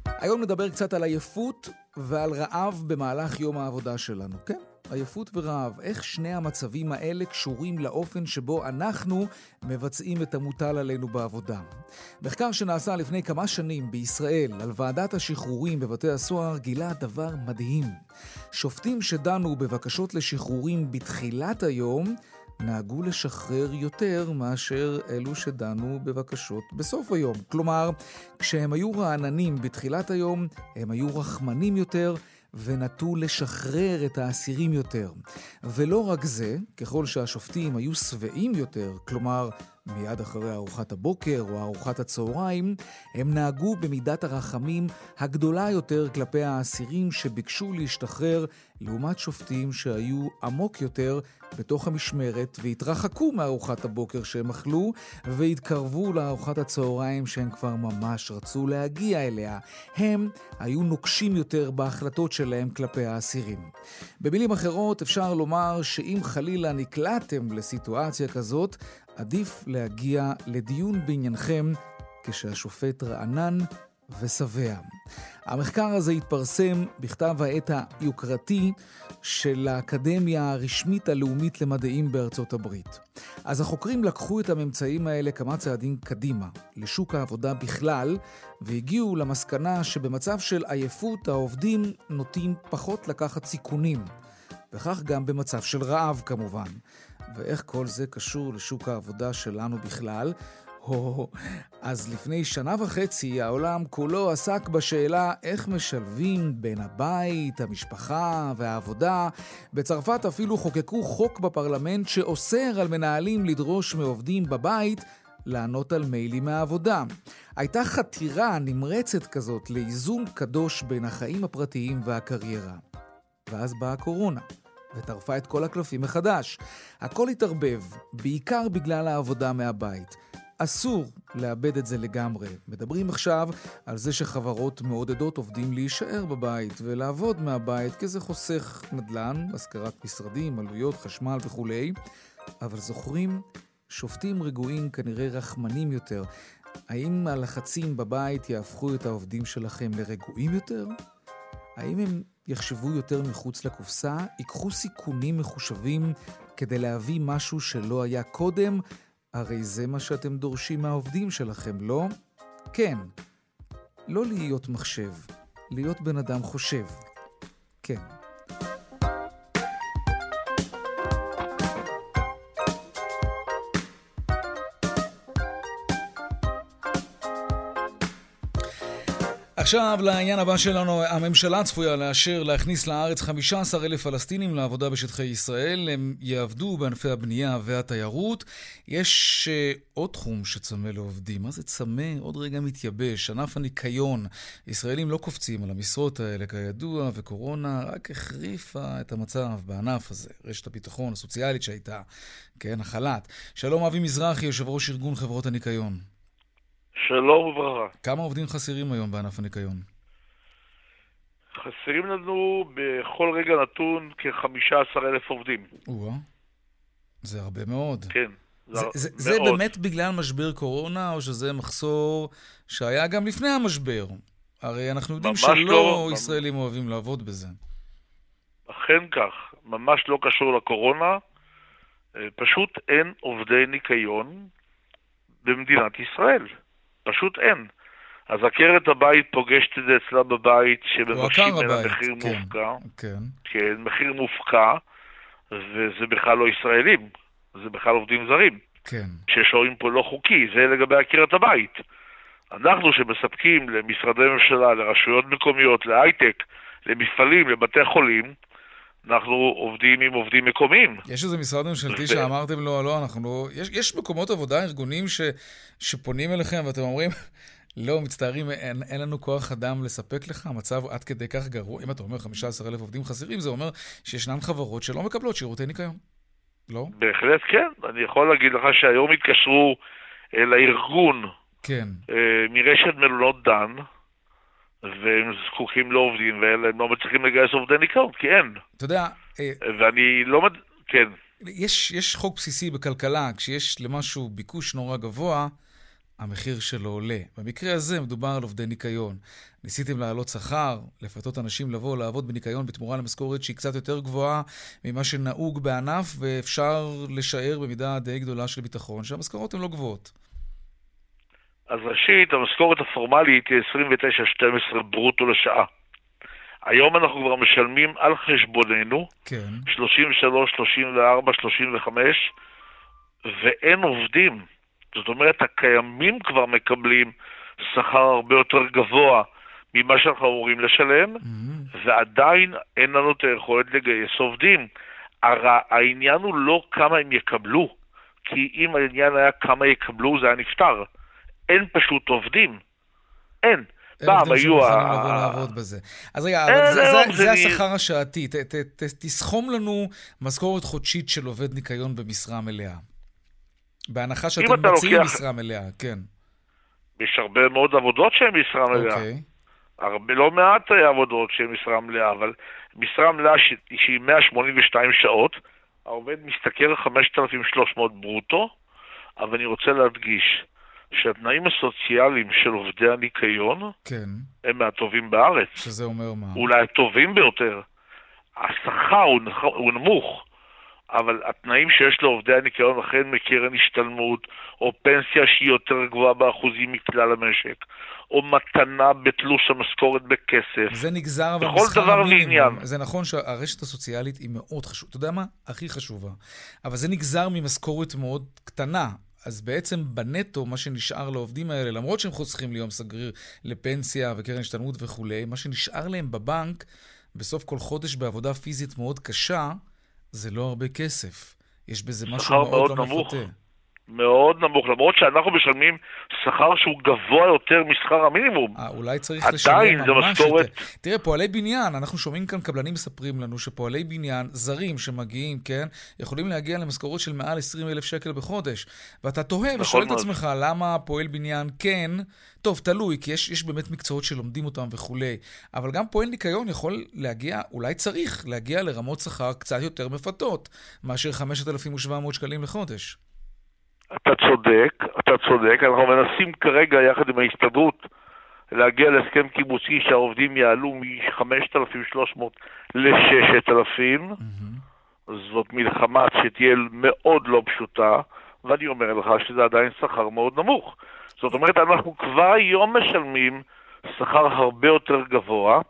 היום נדבר קצת על עייפות ועל רעב במהלך יום העבודה שלנו. כן, עייפות ורעב. איך שני המצבים האלה קשורים לאופן שבו אנחנו מבצעים את המוטל עלינו בעבודה. מחקר שנעשה לפני כמה שנים בישראל על ועדת השחרורים בבתי הסוהר גילה דבר מדהים. שופטים שדנו בבקשות לשחרורים בתחילת היום נהגו לשחרר יותר מאשר אלו שדנו בבקשות בסוף היום. כלומר, כשהם היו רעננים בתחילת היום, הם היו רחמנים יותר ונטו לשחרר את האסירים יותר. ולא רק זה, ככל שהשופטים היו שבעים יותר, כלומר, מיד אחרי ארוחת הבוקר או ארוחת הצהריים, הם נהגו במידת הרחמים הגדולה יותר כלפי האסירים שביקשו להשתחרר, לעומת שופטים שהיו עמוק יותר בתוך המשמרת והתרחקו מארוחת הבוקר שהם אכלו, והתקרבו לארוחת הצהריים שהם כבר ממש רצו להגיע אליה. הם היו נוקשים יותר בהחלטות שלהם כלפי האסירים. במילים אחרות, אפשר לומר שאם חלילה נקלעתם לסיטואציה כזאת, עדיף להגיע לדיון בעניינכם כשהשופט רענן ושבע. המחקר הזה התפרסם בכתב העת היוקרתי של האקדמיה הרשמית הלאומית למדעים בארצות הברית. אז החוקרים לקחו את הממצאים האלה כמה צעדים קדימה, לשוק העבודה בכלל, והגיעו למסקנה שבמצב של עייפות העובדים נוטים פחות לקחת סיכונים. וכך גם במצב של רעב כמובן. ואיך כל זה קשור לשוק העבודה שלנו בכלל? הו, אז לפני שנה וחצי העולם כולו עסק בשאלה איך משלבים בין הבית, המשפחה והעבודה. בצרפת אפילו חוקקו חוק בפרלמנט שאוסר על מנהלים לדרוש מעובדים בבית לענות על מיילים מהעבודה. הייתה חתירה נמרצת כזאת לאיזון קדוש בין החיים הפרטיים והקריירה. ואז באה הקורונה. וטרפה את כל הקלפים מחדש. הכל התערבב, בעיקר בגלל העבודה מהבית. אסור לאבד את זה לגמרי. מדברים עכשיו על זה שחברות מעודדות עובדים להישאר בבית ולעבוד מהבית, כי זה חוסך נדל"ן, השכרת משרדים, עלויות, חשמל וכולי. אבל זוכרים, שופטים רגועים כנראה רחמנים יותר. האם הלחצים בבית יהפכו את העובדים שלכם לרגועים יותר? האם הם יחשבו יותר מחוץ לקופסה, ייקחו סיכונים מחושבים כדי להביא משהו שלא היה קודם? הרי זה מה שאתם דורשים מהעובדים שלכם, לא? כן. לא להיות מחשב, להיות בן אדם חושב. כן. עכשיו לעניין הבא שלנו, הממשלה צפויה לאשר להכניס לארץ 15 אלף פלסטינים לעבודה בשטחי ישראל. הם יעבדו בענפי הבנייה והתיירות. יש uh, עוד תחום שצמא לעובדים. מה זה צמא? עוד רגע מתייבש. ענף הניקיון. ישראלים לא קופצים על המשרות האלה, כידוע, וקורונה רק החריפה את המצב בענף הזה. רשת הביטחון הסוציאלית שהייתה, כן, החל"ת. שלום אבי מזרחי, יושב ראש ארגון חברות הניקיון. שלום וברכה. כמה עובדים חסרים היום בענף הניקיון? חסרים לנו בכל רגע נתון כ-15 אלף עובדים. או זה הרבה מאוד. כן. זה, זה, זה באמת בגלל משבר קורונה, או שזה מחסור שהיה גם לפני המשבר? הרי אנחנו יודעים שלא לא, ישראלים ממש... אוהבים לעבוד בזה. אכן כך, ממש לא קשור לקורונה. אה, פשוט אין עובדי ניקיון במדינת ישראל. פשוט אין. אז עקרת הבית פוגשת את זה אצלה בבית, שמבקשים ממנה מחיר כן, מופקע. כן. כן, מחיר מופקע, וזה בכלל לא ישראלים, זה בכלל עובדים זרים. כן. ששוהים פה לא חוקי, זה לגבי עקרת הבית. אנחנו שמספקים למשרדי ממשלה, לרשויות מקומיות, להייטק, למפעלים, לבתי חולים, אנחנו עובדים עם עובדים מקומיים. יש איזה משרד ממשלתי שאמרתם לו, לא, אנחנו לא... יש, יש מקומות עבודה, ארגונים ש, שפונים אליכם ואתם אומרים, לא, מצטערים, אין, אין לנו כוח אדם לספק לך, המצב עד כדי כך גרוע. אם אתה אומר 15,000 עובדים חסרים, זה אומר שישנן חברות שלא מקבלות שירותי ניקיון. לא? בהחלט כן. אני יכול להגיד לך שהיום התקשרו אל הארגון כן. אה, מרשת מלונות דן, והם זקוקים לעובדים, והם לא מצליחים לגייס עובדי ניקיון, כי אין. אתה יודע... אה, ואני לא... כן. יש, יש חוק בסיסי בכלכלה, כשיש למשהו ביקוש נורא גבוה, המחיר שלו עולה. במקרה הזה מדובר על עובדי ניקיון. ניסיתם להעלות שכר, לפתות אנשים לבוא לעבוד בניקיון בתמורה למשכורת שהיא קצת יותר גבוהה ממה שנהוג בענף, ואפשר לשער במידה די גדולה של ביטחון שהמשכורות הן לא גבוהות. אז ראשית, המשכורת הפורמלית היא 29-12 ברוטו לשעה. היום אנחנו כבר משלמים על חשבוננו, כן. 33, 34, 35, ואין עובדים. זאת אומרת, הקיימים כבר מקבלים שכר הרבה יותר גבוה ממה שאנחנו אמורים לשלם, mm-hmm. ועדיין אין לנו את היכולת לגייס עובדים. הר... העניין הוא לא כמה הם יקבלו, כי אם העניין היה כמה יקבלו, זה היה נפתר. אין פשוט עובדים. אין. פעם היו... אין עובדים שמוכנים לבוא לעבוד בזה. אז רגע, אבל זה, זה, זה השכר השעתי. ת, ת, ת, תסכום לנו משכורת חודשית של עובד ניקיון במשרה מלאה. בהנחה שאתם מציעים לוקח... משרה מלאה, כן. יש הרבה מאוד עבודות שהן משרה מלאה. אוקיי. הרבה, לא מעט עבודות שהן משרה מלאה, אבל משרה מלאה שהיא 182 שעות, העובד משתכר 5,300 ברוטו, אבל אני רוצה להדגיש שהתנאים הסוציאליים של עובדי הניקיון כן. הם מהטובים בארץ. שזה אומר מה? אולי הטובים ביותר. השכר הוא, הוא נמוך, אבל התנאים שיש לעובדי הניקיון, לכן מקרן השתלמות, או פנסיה שהיא יותר גבוהה באחוזים מכלל המשק, או מתנה בתלוש המשכורת בכסף. זה נגזר אבל משכר המינימום. זה נכון שהרשת הסוציאלית היא מאוד חשובה. אתה יודע מה? הכי חשובה. אבל זה נגזר ממשכורת מאוד קטנה. אז בעצם בנטו, מה שנשאר לעובדים האלה, למרות שהם חוסכים ליום סגריר לפנסיה וקרן השתלמות וכולי, מה שנשאר להם בבנק בסוף כל חודש בעבודה פיזית מאוד קשה, זה לא הרבה כסף. יש בזה משהו מאוד, מאוד לא. מפתה. מאוד נמוך, למרות שאנחנו משלמים שכר שהוא גבוה יותר משכר המינימום. 아, אה, אולי צריך לשלם ממש... עדיין זה משכורת... את... תראה, פועלי בניין, אנחנו שומעים כאן, קבלנים מספרים לנו שפועלי בניין, זרים שמגיעים, כן, יכולים להגיע למשכורות של מעל 20 אלף שקל בחודש. ואתה תוהה נכון ושואל את עצמך, למה פועל בניין כן... טוב, תלוי, כי יש, יש באמת מקצועות שלומדים אותם וכולי, אבל גם פועל ניקיון יכול להגיע, אולי צריך להגיע לרמות שכר קצת יותר מפתות מאשר 5,700 שקלים לחודש. אתה צודק, אתה צודק, אנחנו מנסים כרגע יחד עם ההסתדרות להגיע להסכם קיבוצי שהעובדים יעלו מ-5,300 ל-6,000. Mm-hmm. זאת מלחמה שתהיה מאוד לא פשוטה, ואני אומר לך שזה עדיין שכר מאוד נמוך. זאת אומרת, אנחנו כבר היום משלמים שכר הרבה יותר גבוה,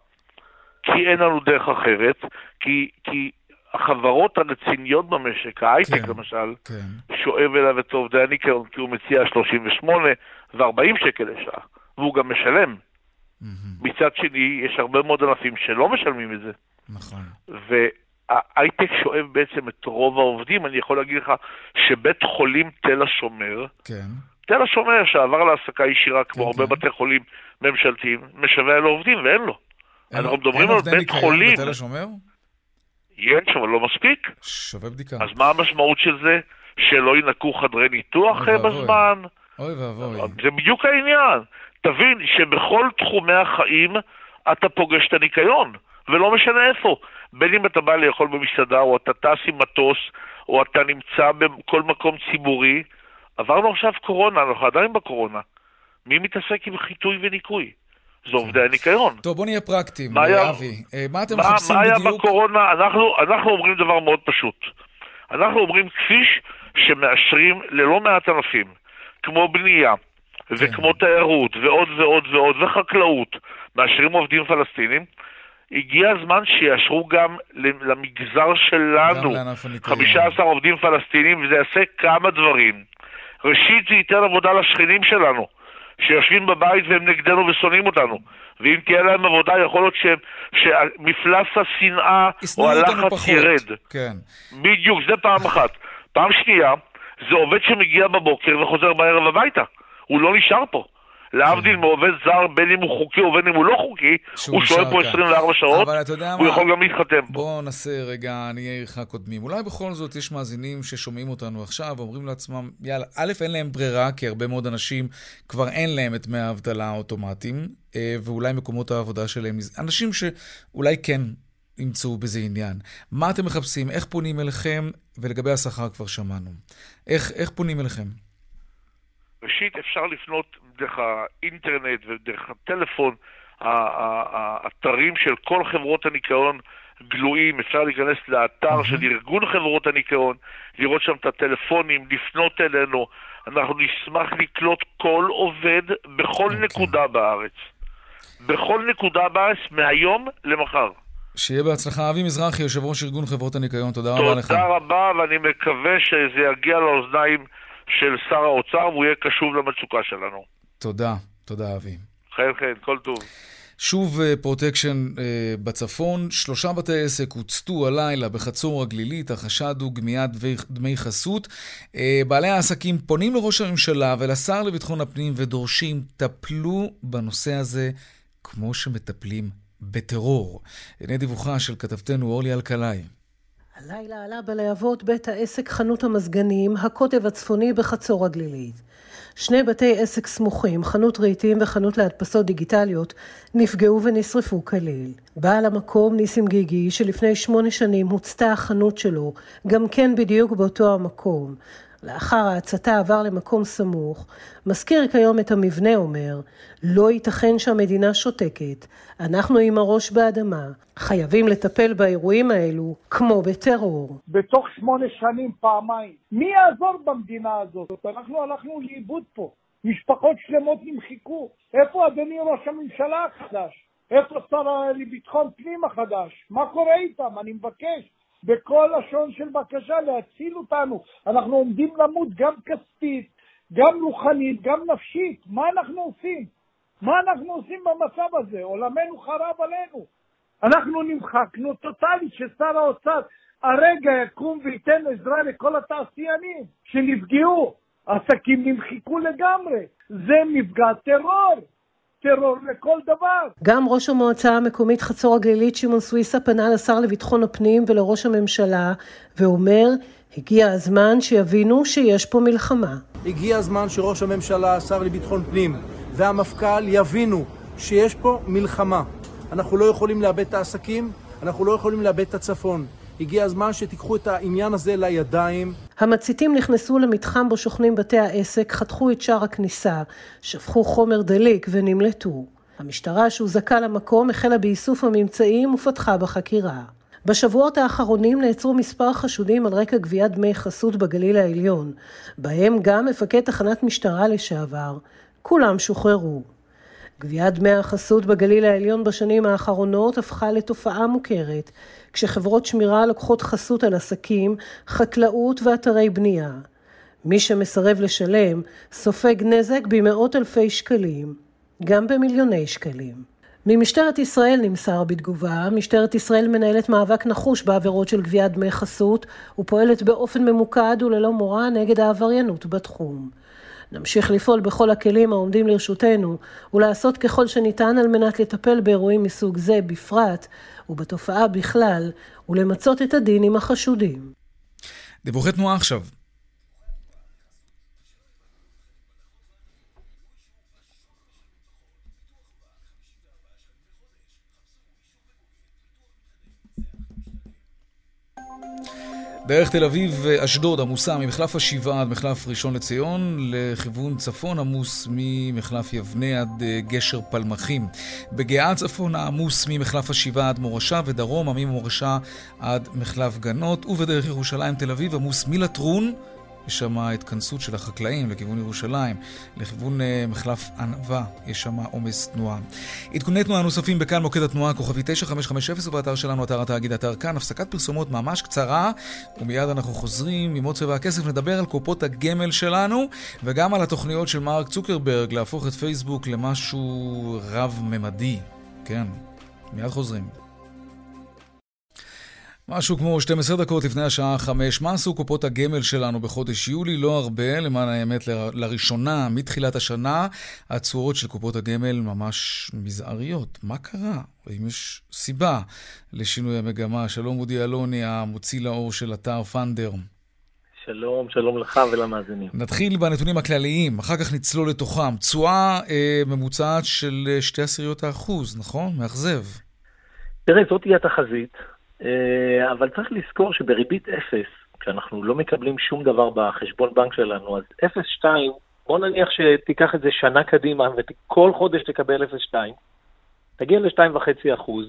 כי אין לנו דרך אחרת, כי, כי החברות הרציניות במשק, ההייטק כן, למשל, כן. שואב אליו את עובדי הניקיון כי הוא מציע 38 ו-40 שקל לשעה, והוא גם משלם. Mm-hmm. מצד שני, יש הרבה מאוד ענפים שלא משלמים את זה. נכון. וההייטק שואב בעצם את רוב העובדים. אני יכול להגיד לך שבית חולים תל השומר, כן. תל השומר שעבר להעסקה ישירה, כמו כן, הרבה כן. בתי חולים ממשלתיים, משווע לו עובדים ואין לו. אנחנו מדברים על בית חולים. אין עובדי ניקיון בתל השומר? יש, אבל לא מספיק. שווה בדיקה. אז מה המשמעות של זה? שלא ינקו חדרי ניתוח אוי בזמן? אוי ואבוי. זה בדיוק העניין. תבין שבכל תחומי החיים אתה פוגש את הניקיון, ולא משנה איפה. בין אם אתה בא לאכול במסעדה, או אתה טס עם מטוס, או אתה נמצא בכל מקום ציבורי. עברנו עכשיו קורונה, אנחנו עדיין בקורונה. מי מתעסק עם חיטוי וניקוי? זה עובדי הניקיון. טוב, בוא נהיה פרקטיים, אבי. אה, מה אתם מחפשים בדיוק? מה היה בקורונה? אנחנו, אנחנו אומרים דבר מאוד פשוט. אנחנו אומרים כביש שמאשרים ללא מעט ענפים, כמו בנייה, כן. וכמו תיירות, ועוד ועוד ועוד, וחקלאות, מאשרים עובדים פלסטינים. הגיע הזמן שיאשרו גם למגזר שלנו 15 עובדים פלסטינים, וזה יעשה כמה דברים. ראשית, זה ייתן עבודה לשכנים שלנו. שיושבים בבית והם נגדנו ושונאים אותנו. ואם תהיה להם עבודה, יכול להיות שהם, שמפלס השנאה או הלחץ ירד. כן. בדיוק, זה פעם אחת. פעם שנייה, זה עובד שמגיע בבוקר וחוזר בערב הביתה. הוא לא נשאר פה. להבדיל כן. מעובד זר, בין אם הוא חוקי ובין אם הוא לא חוקי, הוא שוהה פה 24 שעות, הוא יכול גם להתחתן פה. בוא נעשה רגע, אני אהיה איתך קודמים. אולי בכל זאת יש מאזינים ששומעים אותנו עכשיו ואומרים לעצמם, יאללה, א', אין להם ברירה, כי הרבה מאוד אנשים כבר אין להם את דמי האבטלה האוטומטיים, אה, ואולי מקומות העבודה שלהם, אנשים שאולי כן ימצאו בזה עניין. מה אתם מחפשים? איך פונים אליכם? ולגבי השכר כבר שמענו. איך, איך פונים אליכם? ראשית, אפשר לפנות דרך האינטרנט ודרך הטלפון. האתרים של כל חברות הניקיון גלויים, אפשר להיכנס לאתר של ארגון חברות הניקיון, לראות שם את הטלפונים, לפנות אלינו. אנחנו נשמח לקלוט כל עובד בכל okay. אוקיי. נקודה בארץ. בכל נקודה בארץ, מהיום למחר. שיהיה בהצלחה. אבי מזרחי, יושב ראש ארגון חברות הניקיון, תודה, תודה רבה לך. תודה רבה, ואני מקווה שזה יגיע לאוזניים של שר האוצר, והוא יהיה קשוב למצוקה שלנו. תודה, תודה אבי. חן חן, כל טוב. שוב פרוטקשן בצפון, שלושה בתי עסק הוצתו הלילה בחצור הגלילית, החשד הוא גביית דמי חסות. בעלי העסקים פונים לראש הממשלה ולשר לביטחון הפנים ודורשים, טפלו בנושא הזה כמו שמטפלים בטרור. הנה דיווחה של כתבתנו אורלי אלקלעי. הלילה עלה בלהבות בית העסק חנות המזגנים, הקוטב הצפוני בחצור הגלילית. שני בתי עסק סמוכים, חנות רהיטים וחנות להדפסות דיגיטליות, נפגעו ונשרפו כליל. בעל המקום, ניסים גיגי, שלפני שמונה שנים הוצתה החנות שלו, גם כן בדיוק באותו המקום. לאחר ההצתה עבר למקום סמוך, מזכיר כיום את המבנה אומר, לא ייתכן שהמדינה שותקת, אנחנו עם הראש באדמה, חייבים לטפל באירועים האלו כמו בטרור. בתוך שמונה שנים פעמיים, מי יעזור במדינה הזאת? אנחנו הלכנו לאיבוד פה, משפחות שלמות נמחקו, איפה אדוני ראש הממשלה החדש? איפה שר לביטחון פנים החדש? מה קורה איתם? אני מבקש. בכל לשון של בקשה להציל אותנו. אנחנו עומדים למות גם כספית, גם רוחנית, גם נפשית. מה אנחנו עושים? מה אנחנו עושים במצב הזה? עולמנו חרב עלינו. אנחנו נמחקנו טוטאלית ששר האוצר הרגע יקום וייתן עזרה לכל התעשיינים שנפגעו. עסקים נמחקו לגמרי. זה מפגע טרור. טרור לכל דבר. גם ראש המועצה המקומית חצור הגלילית שמעון סוויסה פנה לשר לביטחון הפנים ולראש הממשלה ואומר, הגיע הזמן שיבינו שיש פה מלחמה. הגיע הזמן שראש הממשלה, השר לביטחון פנים והמפכ"ל יבינו שיש פה מלחמה. אנחנו לא יכולים לאבד את העסקים, אנחנו לא יכולים לאבד את הצפון. הגיע הזמן שתיקחו את העניין הזה לידיים. המציתים נכנסו למתחם בו שוכנים בתי העסק, חתכו את שער הכניסה, שפכו חומר דליק ונמלטו. המשטרה שהוזעקה למקום החלה באיסוף הממצאים ופתחה בחקירה. בשבועות האחרונים נעצרו מספר חשודים על רקע גביית דמי חסות בגליל העליון, בהם גם מפקד תחנת משטרה לשעבר. כולם שוחררו. גביית דמי החסות בגליל העליון בשנים האחרונות הפכה לתופעה מוכרת, כשחברות שמירה לוקחות חסות על עסקים, חקלאות ואתרי בנייה. מי שמסרב לשלם סופג נזק במאות אלפי שקלים, גם במיליוני שקלים. ממשטרת ישראל נמסר בתגובה, משטרת ישראל מנהלת מאבק נחוש בעבירות של גביית דמי חסות ופועלת באופן ממוקד וללא מורא נגד העבריינות בתחום. נמשיך לפעול בכל הכלים העומדים לרשותנו ולעשות ככל שניתן על מנת לטפל באירועים מסוג זה בפרט ובתופעה בכלל ולמצות את הדין עם החשודים. דיווחי תנועה עכשיו. דרך תל אביב-אשדוד עמוסה ממחלף השבעה עד מחלף ראשון לציון, לכיוון צפון עמוס ממחלף יבנה עד אה, גשר פלמחים. בגאה צפון עמוס ממחלף השבעה עד מורשה ודרומה ממורשה עד מחלף גנות, ובדרך ירושלים תל אביב עמוס מלטרון יש שם התכנסות של החקלאים לכיוון ירושלים, לכיוון uh, מחלף ענווה, יש שם עומס תנועה. עדכוני תנועה נוספים בכאן מוקד התנועה, כוכבי 9550 ובאתר שלנו, אתר התאגיד, אתר כאן, הפסקת פרסומות ממש קצרה, ומיד אנחנו חוזרים עם עוד צבע הכסף, נדבר על קופות הגמל שלנו, וגם על התוכניות של מרק צוקרברג להפוך את פייסבוק למשהו רב-ממדי. כן, מיד חוזרים. משהו כמו 12 דקות לפני השעה 5. מה עשו קופות הגמל שלנו בחודש יולי? לא הרבה, למען האמת, לראשונה מתחילת השנה, התשואות של קופות הגמל ממש מזעריות. מה קרה? האם יש סיבה לשינוי המגמה? שלום אודי אלוני, המוציא לאור של אתר פאנדר. שלום, שלום לך ולמאזינים. נתחיל בנתונים הכלליים, אחר כך נצלול לתוכם. תשואה אה, ממוצעת של אה, שתי עשיריות האחוז, נכון? מאכזב. תראה, זאת תהיה התחזית. אה, אבל צריך לזכור שבריבית אפס, כשאנחנו לא מקבלים שום דבר בחשבון בנק שלנו, אז 0.2, בוא נניח שתיקח את זה שנה קדימה וכל חודש תקבל 0.2, תגיע ל-2.5 אחוז.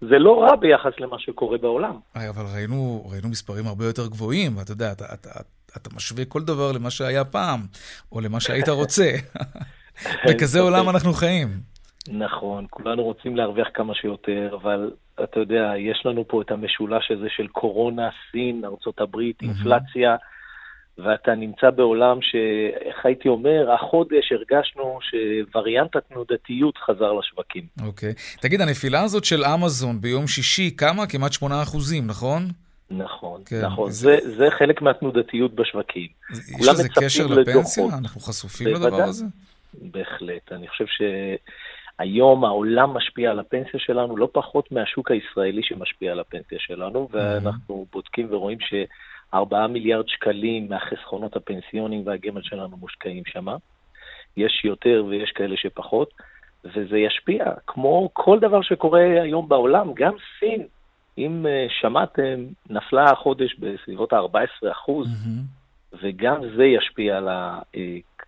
זה לא רע ביחס למה שקורה בעולם. אבל ראינו, ראינו מספרים הרבה יותר גבוהים, ואתה יודע, אתה, אתה, אתה, אתה משווה כל דבר למה שהיה פעם, או למה שהיית רוצה. בכזה עולם אנחנו חיים. נכון, כולנו רוצים להרוויח כמה שיותר, אבל אתה יודע, יש לנו פה את המשולש הזה של קורונה, סין, ארה"ב, אינפלציה, ואתה נמצא בעולם שאיך הייתי אומר, החודש הרגשנו שווריאנט התנודתיות חזר לשווקים. אוקיי. Okay. תגיד, הנפילה הזאת של אמזון ביום שישי, כמה? כמעט 8 אחוזים, נכון? נכון, כן, נכון. זה... זה, זה חלק מהתנודתיות בשווקים. יש לזה קשר לפנסיה? אנחנו חשופים לדבר הזה? בהחלט. אני חושב שהיום העולם משפיע על הפנסיה שלנו לא פחות מהשוק הישראלי שמשפיע על הפנסיה שלנו, ואנחנו בודקים ורואים ש... 4 מיליארד שקלים מהחסכונות הפנסיונים והגמל שלנו מושקעים שם. יש יותר ויש כאלה שפחות, וזה ישפיע, כמו כל דבר שקורה היום בעולם, גם סין, אם uh, שמעתם, נפלה החודש בסביבות ה-14 אחוז, mm-hmm. וגם זה ישפיע על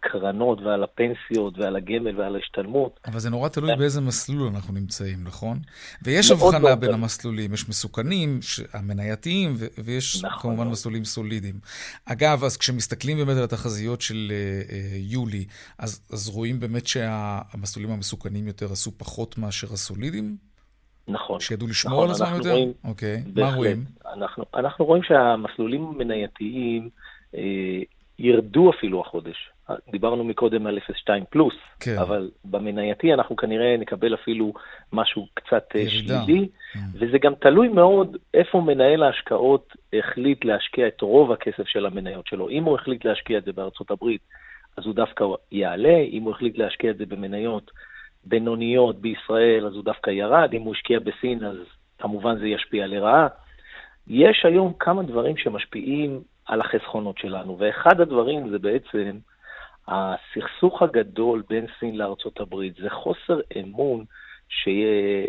הקרנות ועל הפנסיות ועל הגמל ועל ההשתלמות. אבל זה נורא תלוי באיזה מסלול אנחנו נמצאים, נכון? ויש הבחנה בין המסלולים, יש מסוכנים, המנייתיים, ויש נכון, כמובן נכון. מסלולים סולידיים. אגב, אז כשמסתכלים באמת על התחזיות של uh, יולי, אז, אז רואים באמת שהמסלולים המסוכנים יותר עשו פחות מאשר הסולידיים? נכון. שידעו לשמור נכון, על עצמם יותר? רואים, אוקיי, בהחלט. מה רואים? אנחנו, אנחנו רואים שהמסלולים המנייתיים אה, ירדו אפילו החודש. דיברנו מקודם על 0.2 פלוס, כן. אבל במנייתי אנחנו כנראה נקבל אפילו משהו קצת אה, ירידה. שלילי, mm. וזה גם תלוי מאוד איפה מנהל ההשקעות החליט להשקיע את רוב הכסף של המניות שלו. אם הוא החליט להשקיע את זה בארצות הברית, אז הוא דווקא יעלה, אם הוא החליט להשקיע את זה במניות בינוניות בישראל, אז הוא דווקא ירד, אם הוא השקיע בסין, אז כמובן זה ישפיע לרעה. יש היום כמה דברים שמשפיעים על החסכונות שלנו, ואחד הדברים זה בעצם הסכסוך הגדול בין סין לארצות הברית, זה חוסר אמון שיהיה...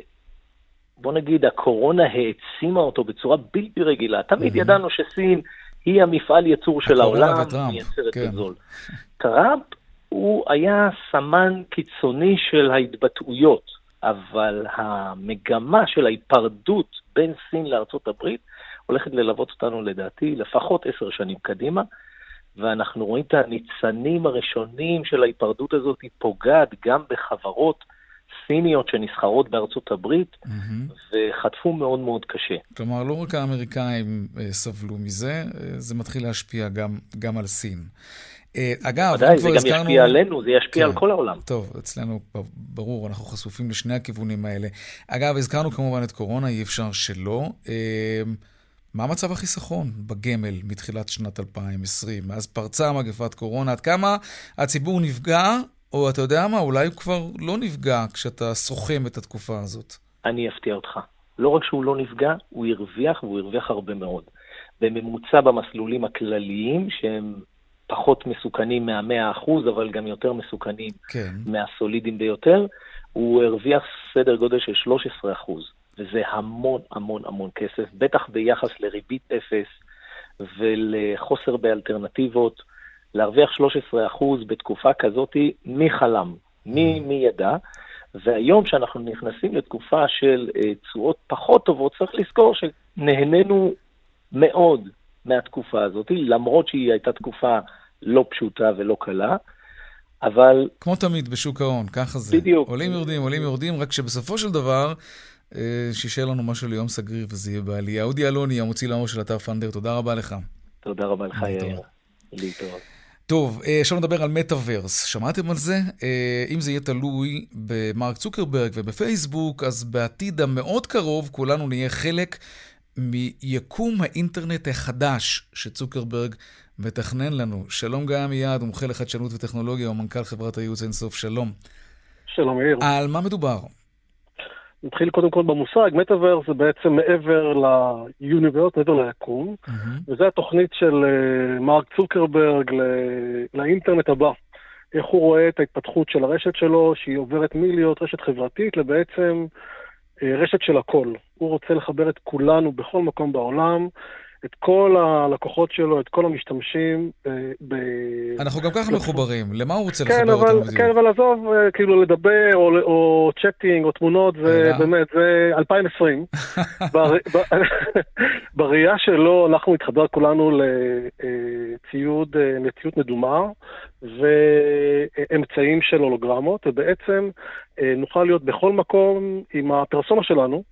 בוא נגיד, הקורונה העצימה אותו בצורה בלתי רגילה. תמיד ידענו שסין היא המפעל ייצור של העולם, מייצרת כן. בזול. טראמפ הוא היה סמן קיצוני של ההתבטאויות, אבל המגמה של ההיפרדות בין סין לארצות הברית הולכת ללוות אותנו לדעתי לפחות עשר שנים קדימה, ואנחנו רואים את הניצנים הראשונים של ההיפרדות הזאת, היא פוגעת גם בחברות סיניות שנסחרות בארצות הברית, mm-hmm. וחטפו מאוד מאוד קשה. כלומר, לא רק האמריקאים אה, סבלו מזה, אה, זה מתחיל להשפיע גם, גם על סין. אה, אגב, ודאי, זה גם הזכרנו... ישפיע עלינו, זה ישפיע כן. על כל העולם. טוב, אצלנו ברור, אנחנו חשופים לשני הכיוונים האלה. אגב, הזכרנו כמובן את קורונה, אי אפשר שלא. מה מצב החיסכון בגמל מתחילת שנת 2020? מאז פרצה מגפת קורונה, עד כמה הציבור נפגע, או אתה יודע מה, אולי הוא כבר לא נפגע כשאתה סוכם את התקופה הזאת? אני אפתיע אותך. לא רק שהוא לא נפגע, הוא הרוויח, והוא הרוויח הרבה מאוד. בממוצע במסלולים הכלליים, שהם פחות מסוכנים מה-100 אחוז, אבל גם יותר מסוכנים כן. מהסולידים ביותר, הוא הרוויח סדר גודל של 13 אחוז, וזה המון המון המון כסף, בטח ביחס לריבית אפס ולחוסר באלטרנטיבות. להרוויח 13 אחוז בתקופה כזאת, מי חלם? מי, מי ידע? והיום כשאנחנו נכנסים לתקופה של אה, תשואות פחות טובות, צריך לזכור שנהנינו מאוד מהתקופה הזאת, למרות שהיא הייתה תקופה לא פשוטה ולא קלה, אבל... כמו תמיד בשוק ההון, ככה זה. בדיוק. עולים יורדים, עולים יורדים, רק שבסופו של דבר, שישאר לנו משהו ליום סגריר וזה יהיה בעלייה. אודי אלוני, המוציא לאור של אתר פנדר, תודה רבה לך. תודה רבה לך, יאיר. להתראות. טוב, אה, עכשיו נדבר על מטאוורס. שמעתם על זה? אה, אם זה יהיה תלוי במרק צוקרברג ובפייסבוק, אז בעתיד המאוד קרוב כולנו נהיה חלק מיקום האינטרנט החדש שצוקרברג מתכנן לנו. שלום גיא עמיעד, מומחה לחדשנות וטכנולוגיה ומנכ"ל חברת הייעוץ אינסוף, שלום. שלום יאיר. על מה מדובר? נתחיל קודם כל במושג, מטאוורס זה בעצם מעבר ליוניברס, מעבר ליקום, mm-hmm. וזו התוכנית של uh, מרק צוקרברג לאינטרנט הבא. איך הוא רואה את ההתפתחות של הרשת שלו, שהיא עוברת מלהיות רשת חברתית לבעצם uh, רשת של הכל. הוא רוצה לחבר את כולנו בכל מקום בעולם, את כל הלקוחות שלו, את כל המשתמשים. ב... ב... אנחנו גם ככה מחוברים, למה הוא רוצה כן, לחבר אבל, אותנו בדיוק? כן, אבל עזוב, אה, כאילו לדבר, או, או צ'אטינג, או תמונות, זה באמת, זה 2020. בר... בראייה שלו, אנחנו נתחבר כולנו לציוד, אה, לציוד מדומה, ואמצעים של הולוגרמות, ובעצם אה, נוכל להיות בכל מקום עם הפרסונה שלנו,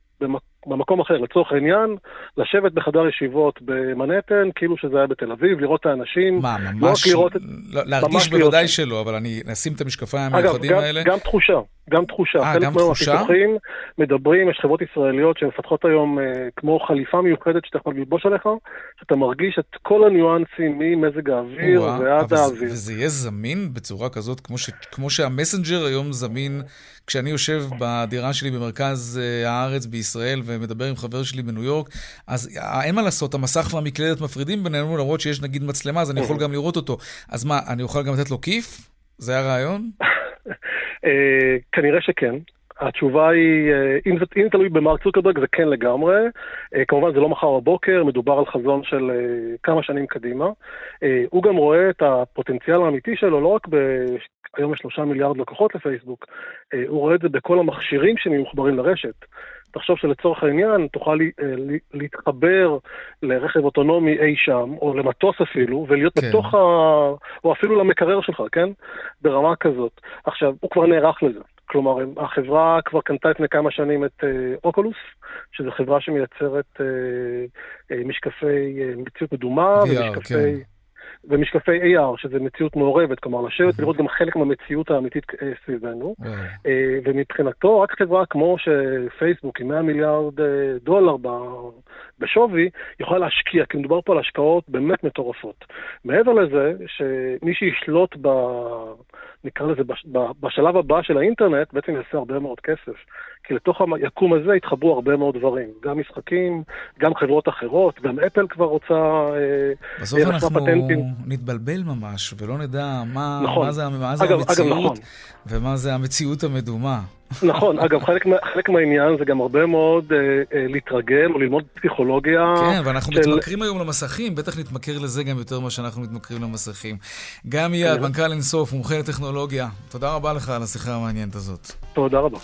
במקום אחר, לצורך העניין, לשבת בחדר ישיבות במנהטן, כאילו שזה היה בתל אביב, לראות את האנשים. מה, ממש, לא רק לראות את... לא, להרגיש ממש בוודאי לראות... שלא, אבל אני אשים את המשקפיים המיוחדים האלה. אגב, גם תחושה, גם תחושה. אה, גם תחושה? חלק מהפיתוחים מדברים, יש חברות ישראליות שמפתחות היום אה, כמו חליפה מיוחדת שאתה יכול ללבוש עליך, שאתה מרגיש את כל הניואנסים ממזג האוויר ועד האוויר. וזה יהיה זמין בצורה כזאת, כמו, ש, כמו שהמסנג'ר היום זמין כשאני יושב בדירה שלי במרכז אה, הארץ בישראל ומדבר עם חבר שלי בניו יורק, אז אה, אין מה לעשות, המסך והמקלדת מפרידים בינינו, למרות שיש נגיד מצלמה, אז אני יכול גם לראות אותו. אז מה, אני אוכל גם לתת לו כיף? זה הרעיון? אה, כנראה שכן. התשובה היא, אם זה, אם תלוי במרק צוקרברג זה כן לגמרי. כמובן זה לא מחר בבוקר, מדובר על חזון של כמה שנים קדימה. הוא גם רואה את הפוטנציאל האמיתי שלו לא רק היום יש שלושה מיליארד לקוחות לפייסבוק, אה, הוא רואה את זה בכל המכשירים שנהיו מחוברים לרשת. תחשוב שלצורך העניין תוכל אה, להתחבר לרכב אוטונומי אי שם, או למטוס אפילו, ולהיות כן. בתוך ה... או אפילו למקרר שלך, כן? ברמה כזאת. עכשיו, הוא כבר נערך לזה. כלומר, החברה כבר קנתה לפני כמה שנים את אוקולוס, uh, שזו חברה שמייצרת משקפי מציאות מדומה, VR, ומשקפי... כן. ומשקפי AR, שזה מציאות מעורבת, כלומר לשבת ולראות גם חלק מהמציאות האמיתית אה, סביבנו. אה, ומבחינתו, רק חברה כמו שפייסבוק עם 100 מיליארד אה, דולר בשווי, יכולה להשקיע, כי מדובר פה על השקעות באמת מטורפות. מעבר לזה, שמי שישלוט ב... נקרא לזה, בשלב הבא של האינטרנט, בעצם יעשה הרבה מאוד כסף. כי לתוך היקום הזה התחברו הרבה מאוד דברים. גם משחקים, גם חברות אחרות, גם אפל כבר רוצה... אה, בסוף אנחנו פטנטים. נתבלבל ממש, ולא נדע מה, נכון. מה זה, מה זה אגב, המציאות אגב, נכון. ומה זה המציאות המדומה. נכון, אגב, חלק, חלק מהעניין זה גם הרבה מאוד אה, אה, להתרגל או ללמוד פסיכולוגיה. כן, ואנחנו של... מתמכרים היום למסכים, בטח נתמכר לזה גם יותר ממה שאנחנו מתמכרים למסכים. גם יד, כן. מנכ"ל אינסוף, מומחה לטכנולוגיה, תודה רבה לך על השיחה המעניינת הזאת. תודה רבה.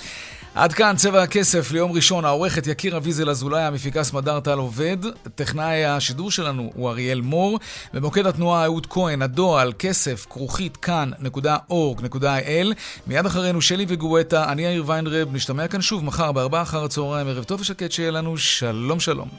עד כאן צבע הכסף ליום ראשון, העורכת יקיר אביזל אזולאי, המפיקה סמדר טל עובד, טכנאי השידור שלנו הוא אריאל מור, במוקד התנועה אהוד כהן, הדואל, כסף, כרוכית, כאן.org.il. מיד אחרינו שלי וגואטה, אני יאיר ויינרב, נשתמע כאן שוב מחר בארבעה אחר הצהריים, ערב טוב ושקט שיהיה לנו, שלום שלום.